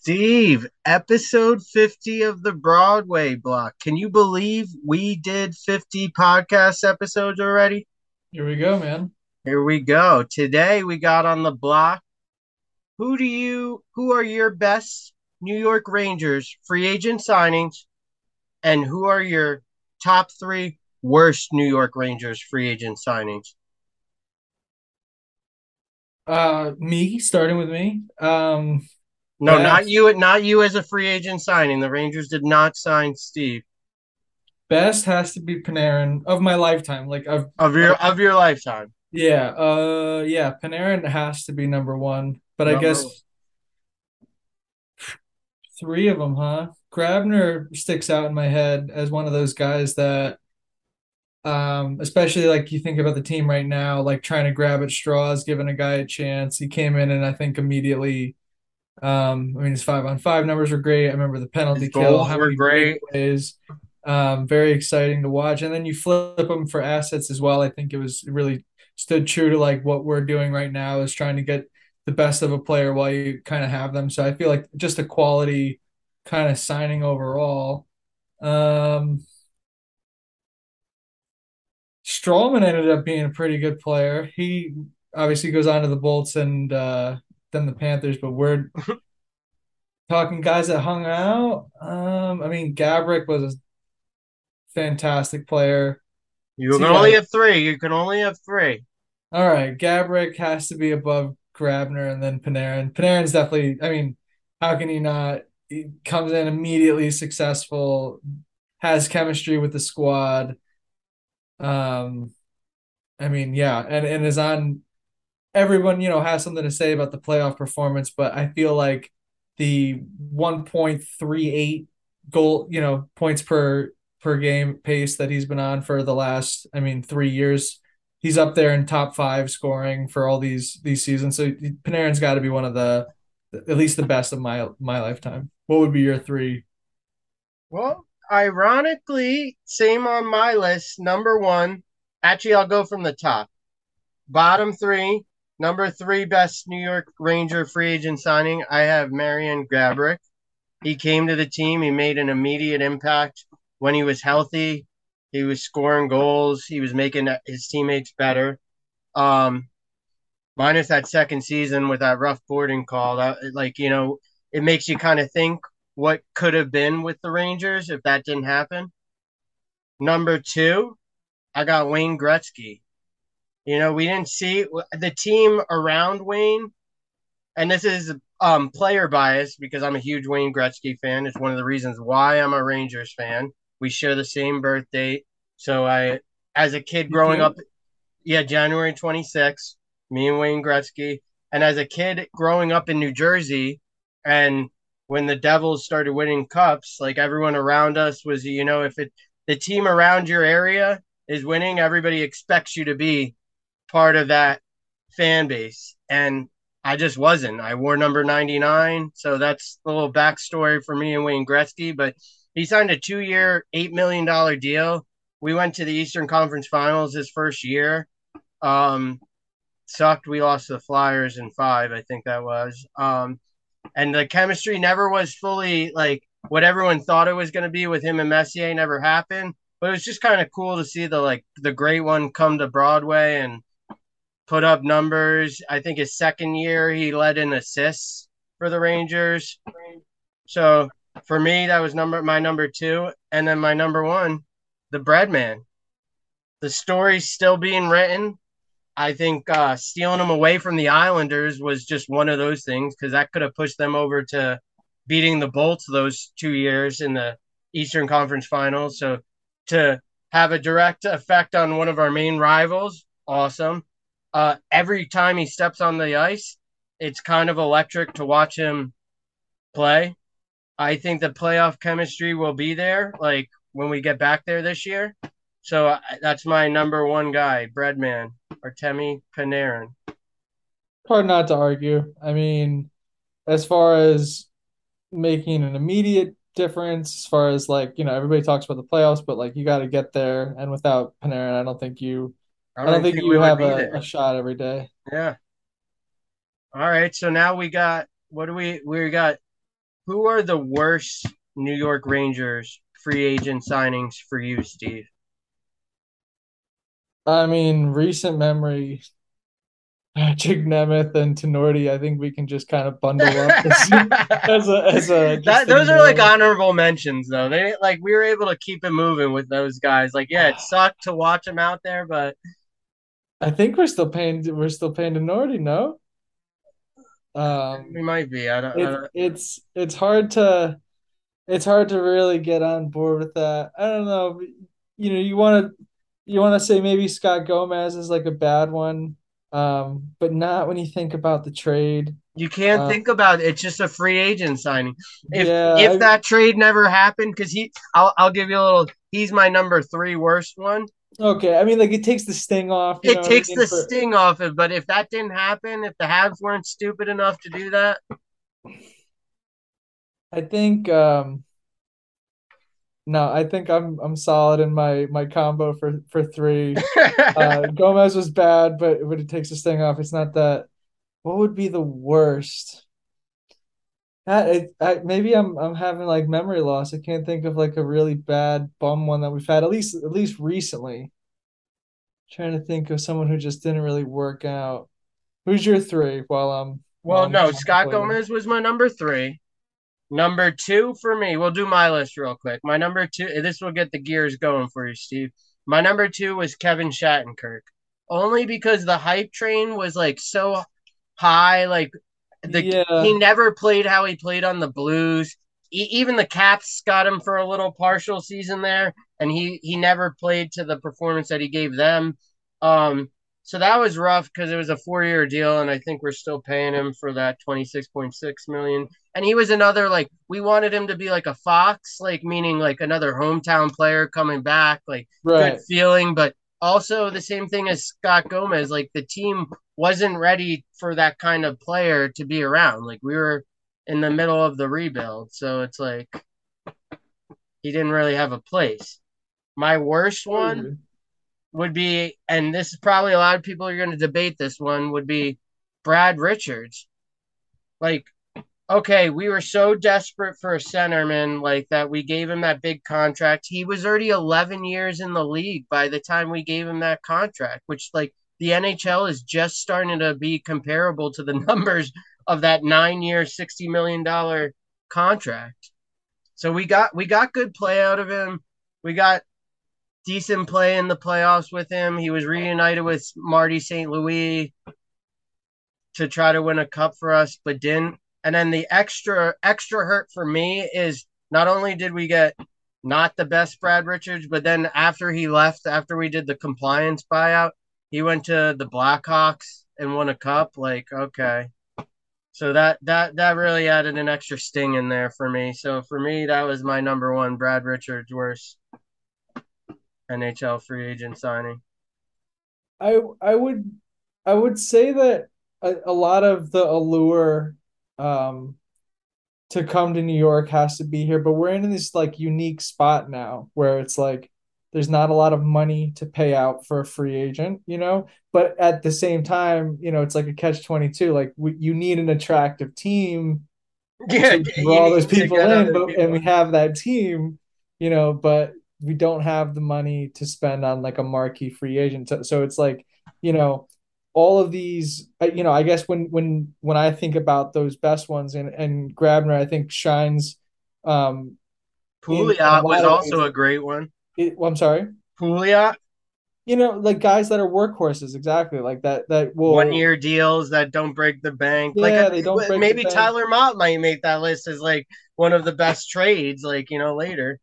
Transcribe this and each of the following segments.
Steve, episode 50 of the Broadway block. Can you believe we did 50 podcast episodes already? Here we go, man. Here we go. Today we got on the block. Who do you who are your best New York Rangers free agent signings and who are your top 3 worst New York Rangers free agent signings? Uh me, starting with me. Um No, not you not you as a free agent signing. The Rangers did not sign Steve. Best has to be Panarin of my lifetime. Like of of your of your lifetime. Yeah, uh yeah, Panarin has to be number 1, but number I guess three of them, huh? Grabner sticks out in my head as one of those guys that um especially like you think about the team right now like trying to grab at straws giving a guy a chance he came in and i think immediately um i mean his five on five numbers were great. I remember the penalty his kill how were great. plays um very exciting to watch. And then you flip them for assets as well. I think it was really stood true to like what we're doing right now is trying to get the best of a player while you kind of have them. So i feel like just a quality kind of signing overall. Um Stralman ended up being a pretty good player. He obviously goes on to the Bolts and uh, then the Panthers, but we're talking guys that hung out. Um, I mean, Gaborik was a fantastic player. You can only have three. You can only have three. All right, Gaborik has to be above Grabner and then Panarin. Panarin's definitely. I mean, how can he not? He comes in immediately successful, has chemistry with the squad. Um, I mean, yeah, and and is on. Everyone, you know, has something to say about the playoff performance, but I feel like the 1.38 goal, you know, points per per game pace that he's been on for the last, I mean, three years. He's up there in top five scoring for all these these seasons. So Panarin's got to be one of the at least the best of my my lifetime. What would be your three? Well, ironically, same on my list. Number one, actually, I'll go from the top. Bottom three, number three best New York Ranger free agent signing. I have Marian Gaborik. He came to the team. He made an immediate impact when he was healthy. He was scoring goals. He was making his teammates better. Um, minus that second season with that rough boarding call, that like you know, it makes you kind of think what could have been with the Rangers if that didn't happen. Number two, I got Wayne Gretzky. You know, we didn't see the team around Wayne, and this is um, player bias because I'm a huge Wayne Gretzky fan. It's one of the reasons why I'm a Rangers fan. We share the same birth date. So I, as a kid growing up, yeah, January 26th, me and Wayne Gretzky. And as a kid growing up in New Jersey and when the Devils started winning cups, like everyone around us was, you know, if it the team around your area is winning, everybody expects you to be part of that fan base. And I just wasn't. I wore number 99. So that's a little backstory for me and Wayne Gretzky. But he signed a two year, $8 million deal. We went to the Eastern Conference Finals his first year. Um, sucked. We lost the Flyers in five, I think that was. Um, and the chemistry never was fully like what everyone thought it was going to be with him and Messier never happened. But it was just kind of cool to see the like the great one come to Broadway and put up numbers. I think his second year he led in assists for the Rangers. So for me, that was number my number two, and then my number one, the Breadman. The story's still being written. I think uh, stealing them away from the Islanders was just one of those things because that could have pushed them over to beating the Bolts those two years in the Eastern Conference Finals. So to have a direct effect on one of our main rivals, awesome. Uh, every time he steps on the ice, it's kind of electric to watch him play. I think the playoff chemistry will be there, like when we get back there this year. So uh, that's my number one guy, Breadman. Artemi Panarin. Hard not to argue. I mean, as far as making an immediate difference, as far as like, you know, everybody talks about the playoffs, but like you got to get there. And without Panarin, I don't think you, I don't, I don't think, think, you have a, a shot every day. Yeah. All right. So now we got, what do we, we got who are the worst New York Rangers free agent signings for you, Steve? I mean, recent memory, Patrik Nemeth and Tinordi. I think we can just kind of bundle up as, as a as a. That, those are like honorable mentions, though. They like we were able to keep it moving with those guys. Like, yeah, it sucked to watch them out there, but I think we're still paying. We're still paying Tinordi. No. Um, we might be. I don't, it, I don't. It's it's hard to it's hard to really get on board with that. I don't know. You know, you want to you want to say maybe Scott Gomez is like a bad one, um, but not when you think about the trade. You can't uh, think about it. It's just a free agent signing. If yeah, if I, that trade never happened, because he, I'll I'll give you a little. He's my number three worst one. Okay, I mean, like it takes the sting off. it takes the for... sting off it, but if that didn't happen, if the Habs weren't stupid enough to do that, I think. um No, I think I'm I'm solid in my my combo for for three. uh, Gomez was bad, but but it takes the sting off. It's not that. What would be the worst? It, I, maybe I'm I'm having like memory loss. I can't think of like a really bad bum one that we've had at least at least recently. trying to think of someone who just didn't really work out. Who's your three? While I'm well, no, Scott Gomez was my number three. Number two for me, we'll do my list real quick. My number two, this will get the gears going for you, Steve. My number two was Kevin Shattenkirk, only because the hype train was like so high. Like the, yeah. He never played how he played on the Blues. He, even the Caps got him for a little partial season there, and he he never played to the performance that he gave them. Um, so that was rough because it was a four year deal, and I think we're still paying him for that twenty six point six million. And he was another like we wanted him to be like a Fox, like meaning like another hometown player coming back, like right. good feeling, but also the same thing as Scott Gomez. Like the team wasn't ready for that kind of player to be around. Like we were in the middle of the rebuild, so it's like he didn't really have a place. My worst one mm-hmm. would be, and this is probably a lot of people are going to debate this one, would be Brad Richards. Like okay, we were so desperate for a centerman like that we gave him that big contract. He was already 11 years in the league by the time we gave him that contract, which like the NHL is just starting to be comparable to the numbers of that 9-year, 60 million dollar contract. So we got we got good play out of him. We got decent play in the playoffs with him. He was reunited with Marty St. Louis to try to win a cup for us, but didn't. And then the extra extra hurt for me is not only did we get not the best Brad Richards, but then after he left, after we did the compliance buyout, he went to the Blackhawks and won a cup. Like, okay. So that that that really added an extra sting in there for me. So for me, that was my number one Brad Richards worst NHL free agent signing. I I would I would say that a, a lot of the allure um, to come to New York has to be here. But we're in this like unique spot now where it's like there's not a lot of money to pay out for a free agent, you know. But at the same time, you know, it's like a catch twenty two. Like we, you need an attractive team yeah, to draw all those people in, but people. and we have that team, you know, but we don't have the money to spend on like a marquee free agent. So, so it's like, you know, all of these uh, you know i guess when when when i think about those best ones and and grabner i think shines um Pouliot was also a great one. It, well, i'm sorry? Pouliot? You know like guys that are workhorses exactly like that that will one year deals that don't break the bank. Yeah, like they don't maybe Tyler Motte might make that list as like one of the best trades like you know later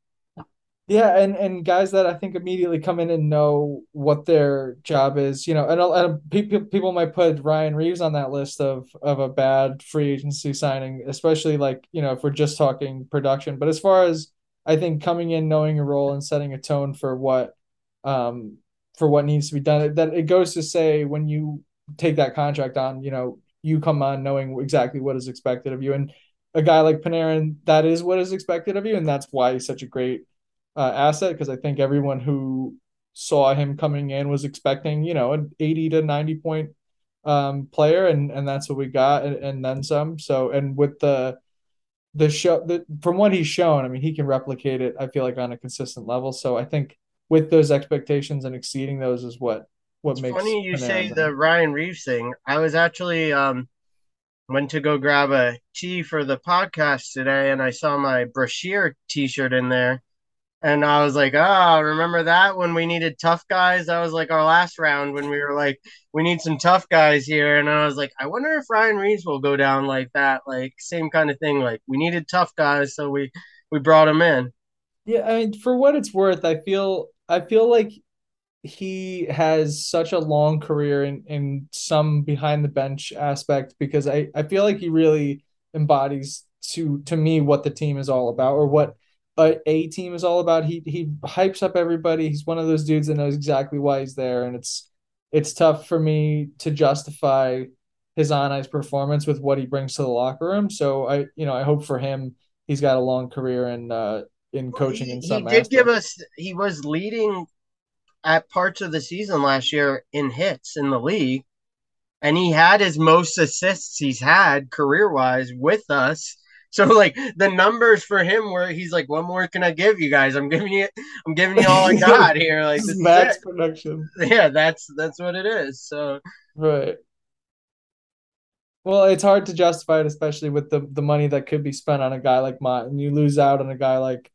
yeah, and and guys that I think immediately come in and know what their job is, you know, and, and people people might put Ryan Reaves on that list of of a bad free agency signing, especially like you know if we're just talking production. But as far as I think coming in, knowing a role, and setting a tone for what um for what needs to be done, that it goes to say when you take that contract on, you know, you come on knowing exactly what is expected of you, and a guy like Panarin, that is what is expected of you, and that's why he's such a great uh, asset because I think everyone who saw him coming in was expecting, you know, an 80 to 90 point um, player, and and that's what we got, and, and then some. So, and with the the show the, from what he's shown, I mean, he can replicate it. I feel like on a consistent level. So I think with those expectations and exceeding those is what what It's makes. funny you say the Ryan Reaves thing. I was actually um went to go grab a tea for the podcast today, and I saw my Brashear T-shirt in there, and I was like, "Oh, remember that when we needed tough guys? That was like our last round when we were like, we need some tough guys here." And I was like, I wonder if Ryan Reaves will go down like that, like same kind of thing. Like we needed tough guys, so we we brought him in. Yeah, I mean, for what it's worth, I feel I feel like he has such a long career in in some behind the bench aspect because I I feel like he really embodies to to me what the team is all about or what a, a team is all about. He he hypes up everybody. He's one of those dudes that knows exactly why he's there, and it's it's tough for me to justify his on ice performance with what he brings to the locker room. So I you know I hope for him he's got a long career in uh in Well, coaching he in he some did give us. He was leading at parts of the season last year in hits in the league, and he had his most assists he's had career wise with us. So like the numbers for him were he's like, what more can I give you guys? I'm giving you I'm giving you all I got here. Like This is is max production. Yeah, that's that's what it is. So Right. Well, it's hard to justify it, especially with the the money that could be spent on a guy like Motte, and you lose out on a guy like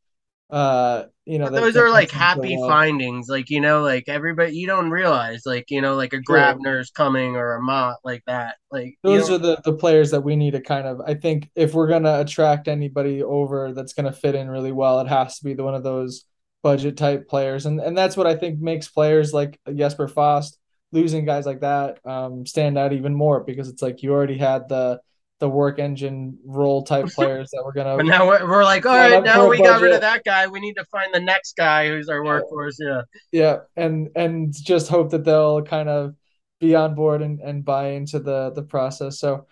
uh, you know, those are like happy findings. Like, you know, like everybody you don't realize, like, you know, like a. Grabner's coming or a Motte like that. Like Those are the the players that we need to kind of I think if we're gonna attract anybody over that's gonna fit in really well, it has to be the one of those budget type players. And and that's what I think makes players like Jesper Fast, losing guys like that, um, stand out even more because it's like you already had the the work engine role type players that we're gonna but now we're, we're like, all right, sign right, up for now we got rid of that guy. We need to find the next guy who's our workhorse. Yeah. Yeah, and and just hope that they'll kind of be on board and, and buy into the the process. So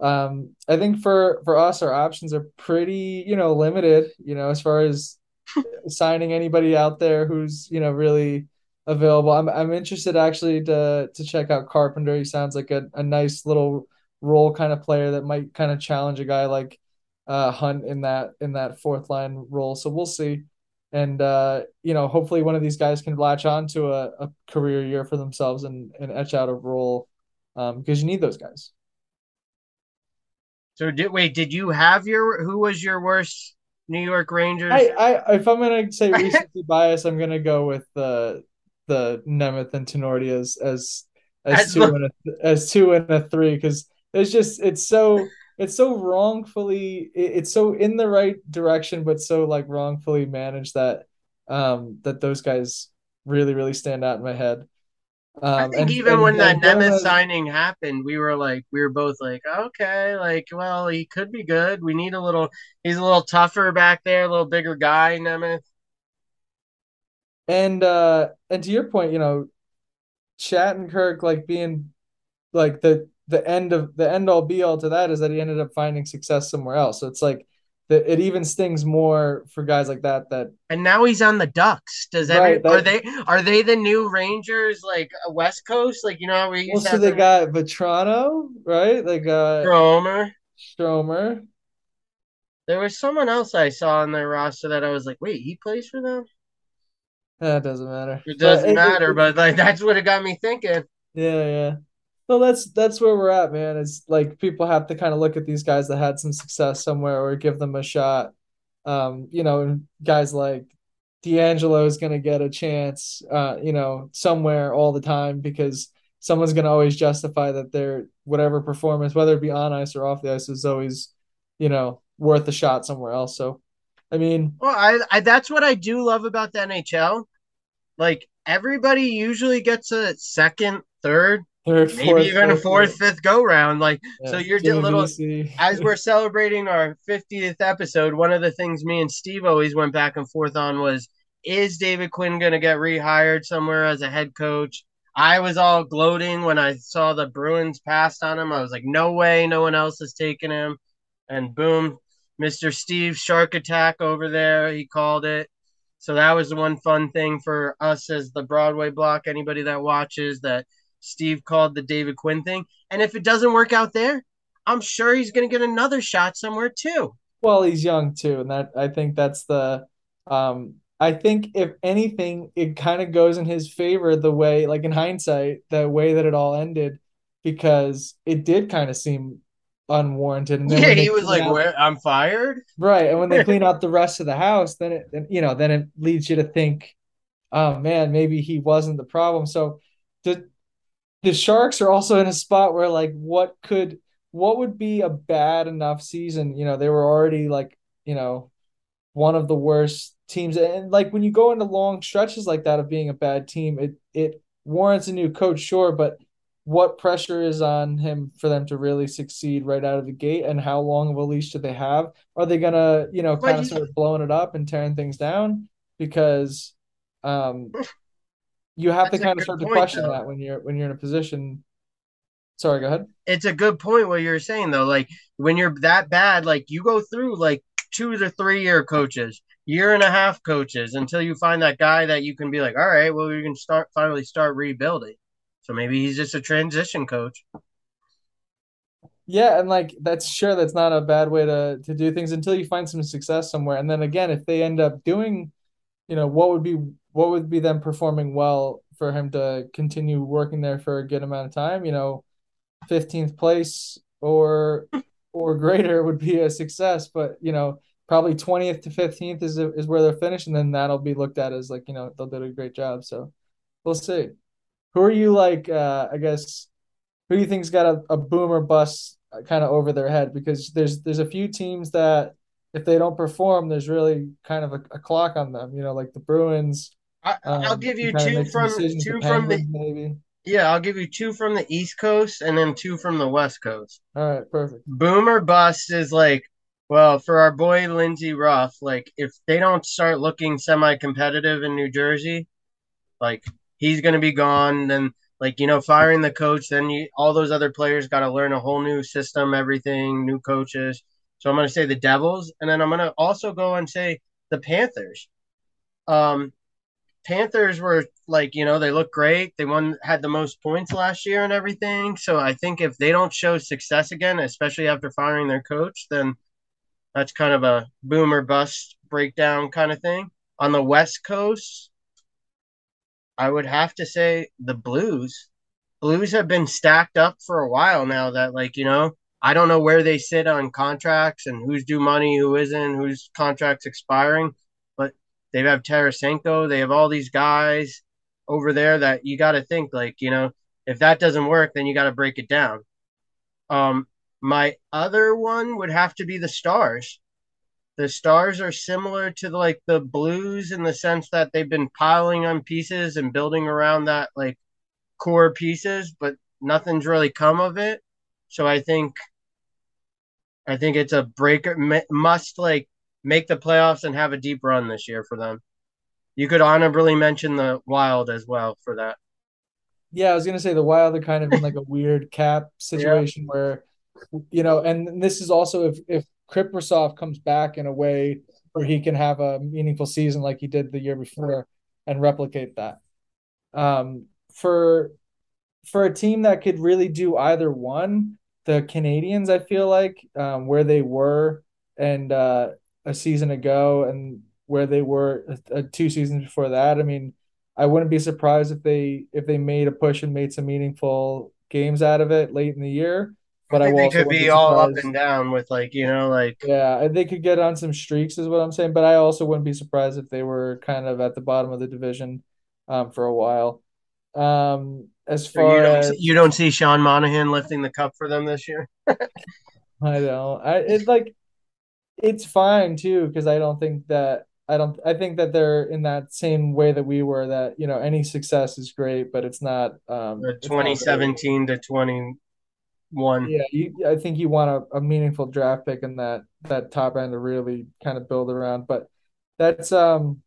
um I think for for us our options are pretty, you know, limited, you know, as far as signing anybody out there who's, you know, really available. I'm I'm interested actually to to check out Carpenter. He sounds like a, a nice little role kind of player that might kind of challenge a guy like uh Hunt in that in that fourth line role. So we'll see. And uh, you know, hopefully one of these guys can latch on to a, a career year for themselves and, and etch out a role um, because you need those guys. So did wait, did you have your who was your worst New York Rangers? I, I if I'm gonna say recency bias, I'm gonna go with the the Nemeth and Tinordi as as as As two the and a as two and a three because it's just it's so it's so wrongfully it's so in the right direction but so like wrongfully managed that um that those guys really really stand out in my head. I Um think and even and when that and Nemeth Gomez signing happened, we were like, we were both like, okay, like, well, he could be good. We need a little. He's a little tougher back there, a little bigger guy, Nemeth. and uh and to your point, you know, Shattenkirk like being like the the end of the end all be all to that is that he ended up finding success somewhere else. So it's like the, it even stings more for guys like that. That And now he's on the Ducks. Does every right are they are they the new Rangers like uh, West Coast? Like you know how we well, so they got Vatrano, right? They got Stromer. Stromer. There was someone else I saw on their roster that I was like, wait, he plays for them? That doesn't matter, It doesn't it, it, matter, but like that's what it got me thinking. yeah, yeah. Well, that's that's where we're at, man. It's like people have to kind of look at these guys that had some success somewhere or give them a shot. Um, you know, guys like DeAngelo is going to get a chance, uh, you know, somewhere all the time because someone's going to always justify that their whatever performance, whether it be on ice or off the ice, is always, you know, worth a shot somewhere else. So, I mean, Well, I, I that's what I do love about the NHL. Like everybody usually gets a second, third, third, maybe fourth, even a fourth, fifth go round. Like so, you're a Jimmy little as we're celebrating our 50th episode, one of the things me and Steve always went back and forth on was is David Quinn going to get rehired somewhere as a head coach? I was all gloating when I saw the Bruins passed on him. I was like, no way, no one else is taking him. And boom, Mr. Steve Shark Attack over there, he called it. So that was the one fun thing for us as the Broadway block, anybody that watches, that Steve called the David Quinn thing. And if it doesn't work out there, I'm sure he's going to get another shot somewhere too. Well, he's young too, and that I think that's the um I think if anything, it kind of goes in his favor the way, like in hindsight, the way that it all ended, because it did kind of seem unwarranted. And Yeah, he was like, out, "Where I'm fired." right, and when they clean out the rest of the house, then it, then, you know, then it leads you to think, oh man, maybe he wasn't the problem. So the the Sharks are also in a spot where like, what could, what would be a bad enough season? You know, they were already like, you know one of the worst teams. And like when you go into long stretches like that of being a bad team, it it warrants a new coach, sure, but what pressure is on him for them to really succeed right out of the gate and how long of a leash do they have? Are they gonna, you know, kind of start blowing it up and tearing things down? Because um you have to that's a kind of start to question though. that when you're when you're in a position. Sorry, go ahead. It's a good point what you're saying though. Like when you're that bad, like you go through like two to three year coaches, year and a half coaches until you find that guy that you can be like, all right, well, we can start finally start rebuilding. So maybe he's just a transition coach. Yeah, and like that's sure that's not a bad way to to do things until you find some success somewhere. And then again, if they end up doing, you know, what would be what would be them performing well for him to continue working there for a good amount of time, you know, 15th place or or greater would be a success, but you know, probably 20th to 15th is is where they're finished and then that'll be looked at as like, you know, they'll do a great job. So, we'll see. Who are you like uh I guess who do you think's got a, a boomer bust kind of over their head? Because there's there's a few teams that if they don't perform, there's really kind of a, a clock on them. You know, like the Bruins. I, I'll Um, give you two from. The two from the maybe. yeah, I'll give you two from the East Coast and then two from the West Coast. All right, perfect. Boomer bust is like, well, for our boy Lindsey Ruff, like if they don't start looking semi-competitive in New Jersey, like he's going to be gone. Then, like you know, firing the coach, then you all those other players got to learn a whole new system, everything, new coaches. So I'm going to say the Devils, and then I'm going to also go and say the Panthers. Um, Panthers were like, you know, they look great. They won, had the most points last year and everything. So I think if they don't show success again, especially after firing their coach, then that's kind of a boomer bust breakdown kind of thing. On the West Coast, I would have to say the Blues. Blues have been stacked up for a while now that, like, you know, I don't know where they sit on contracts and who's due money, who isn't, whose contract's expiring, they have Tarasenko. They have all these guys over there that you got to think, like, you know, if that doesn't work, then you got to break it down. Um, my other one would have to be the Stars. The Stars are similar to the, like the Blues in the sense that they've been piling on pieces and building around that like core pieces, but nothing's really come of it. So I think I think it's a breaker must like make the playoffs and have a deep run this year for them. You could honorably mention the Wild as well for that. Yeah, I was gonna say the Wild are kind of in like a weird cap Yeah. situation where, you know, and this is also if if Kaprizov comes back in a way where he can have a meaningful season like he did the year before and replicate that. Um, for for a team that could really do either one, the Canadiens, I feel like, um, where they were and uh, a season ago and where they were uh, two seasons before that. I mean, I wouldn't be surprised if they if they made a push and made some meaningful games out of it late in the year. But I will they also could be be all up and down with like, you know, like Yeah, they could get on some streaks, is what I'm saying. But I also wouldn't be surprised if they were kind of at the bottom of the division um, for a while. Um, as so you far don't as you don't see Sean Monahan lifting the cup for them this year. I don't. I it like it's fine too because I don't think that I don't I think that they're in that same way that we were that you know any success is great but it's not um The it's not 2017 to 21. yeah you I think you want a, a meaningful draft pick in that that top end to really kind of build around but that's um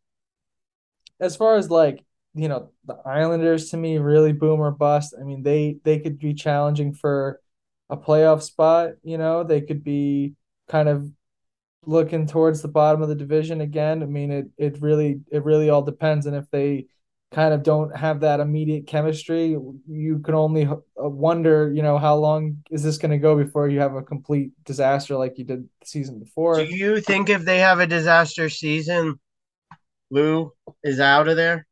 as far as like you know the Islanders to me really boom or bust I mean they they could be challenging for a playoff spot you know they could be kind of looking towards the bottom of the division again. I mean, it it really it really all depends, and if they kind of don't have that immediate chemistry, you can only uh, wonder, you know, how long is this going to go before you have a complete disaster like you did the season before. Do you think if they have a disaster season, Lou is out of there?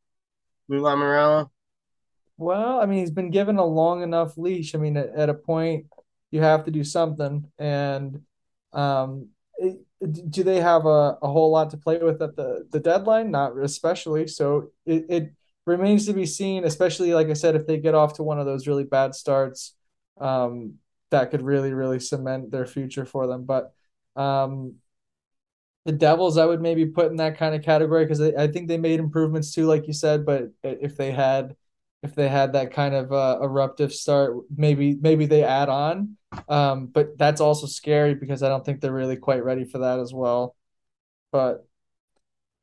Lou Lamoriello? Well, I mean, he's been given a long enough leash. I mean, at, at a point, you have to do something. And um, it, do they have a, a whole lot to play with at the, the deadline? Not especially. So it, it remains to be seen, especially, like I said, if they get off to one of those really bad starts, um, that could really, really cement their future for them. But um, the Devils, I would maybe put in that kind of category because I, I think they made improvements too, like you said. But if they had if they had that kind of uh, eruptive start, maybe maybe they add on. Um, but that's also scary because I don't think they're really quite ready for that as well. But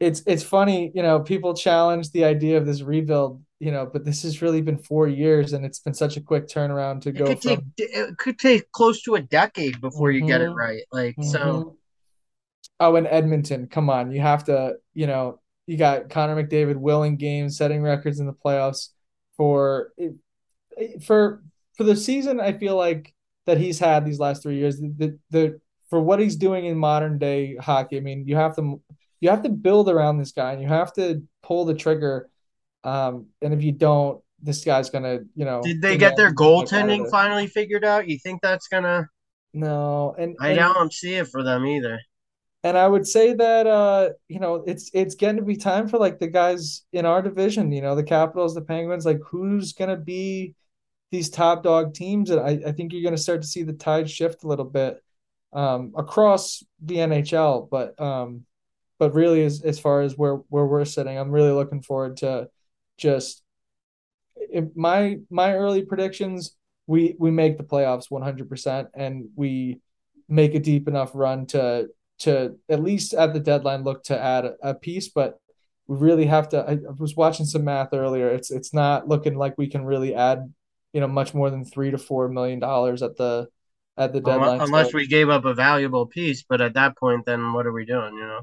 it's it's funny, you know, people challenge the idea of this rebuild, you know, but this has really been four years and it's been such a quick turnaround to it go could from. Take, it could take close to a decade before mm-hmm, you get it right. Like mm-hmm. so. Oh, and Edmonton, come on, you have to, you know, you got Connor McDavid willing games, setting records in the playoffs for for for the season. I feel like that he's had these last three years. The, the, the for what he's doing in modern day hockey. I mean, you have to you have to build around this guy, and you have to pull the trigger. Um, and if you don't, this guy's gonna, you know. Did they get their goaltending finally figured out? You think that's gonna? No, and I and, don't see it for them either. And I would say that uh, you know, it's it's getting to be time for like the guys in our division, you know, the Capitals, the Penguins, like who's gonna be these top dog teams. And I, I think you're gonna start to see the tide shift a little bit um, across the NHL. But um, but really as, as far as where, where we're sitting, I'm really looking forward to just my my early predictions, we we make the playoffs 100% and we make a deep enough run to to at least at the deadline look to add a, a piece, but we really have to. I, I, was watching some math earlier. It's it's not looking like we can really add, you know, much more than three to four million dollars at the at the deadline. Unless so, we gave up a valuable piece, but at that point, then what are we doing? You know.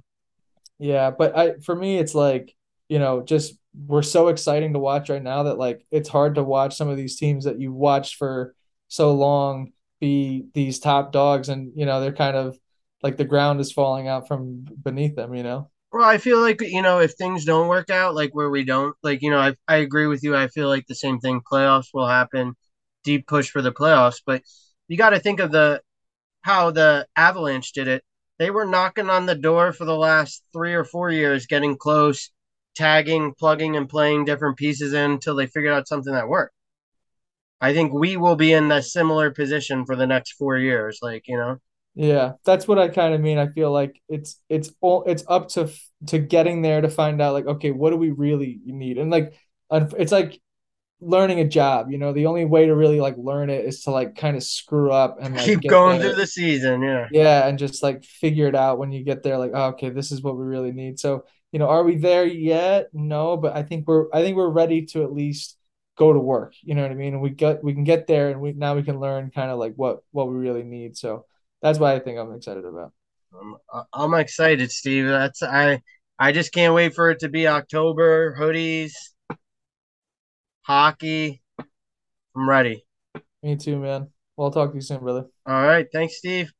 Yeah, but I for me, it's like you know, just we're so exciting to watch right now that like it's hard to watch some of these teams that you watched for so long be these top dogs, and you know they're kind of like the ground is falling out from beneath them, you know? Well, I feel like, you know, if things don't work out, like where we don't, like, you know, I, I agree with you. I feel like the same thing. Playoffs will happen, deep push for the playoffs. But you got to think of the how the Avalanche did it. They were knocking on the door for the last three or four years, getting close, tagging, plugging, and playing different pieces in until they figured out something that worked. I think we will be in a similar position for the next four years. Like, you know, yeah, that's what I kind of mean. I feel like it's it's all it's up to to getting there to find out like okay, what do we really need? And like it's like learning a job, you know, the only way to really like learn it is to like kind of screw up and like, keep going there. through the season, yeah. Yeah, and just like figure it out when you get there like oh, okay, this is what we really need. So, you know, are we there yet? No, but I think we're I think we're ready to at least go to work, you know what I mean? And we got we can get there and we now we can learn kind of like what what we really need. So, that's why I think I'm excited about. I'm, I'm excited, Steve. That's I I just can't wait for it to be October. Hoodies, hockey. I'm ready. Me too, man. Well, I'll talk to you soon, brother. All right. Thanks, Steve.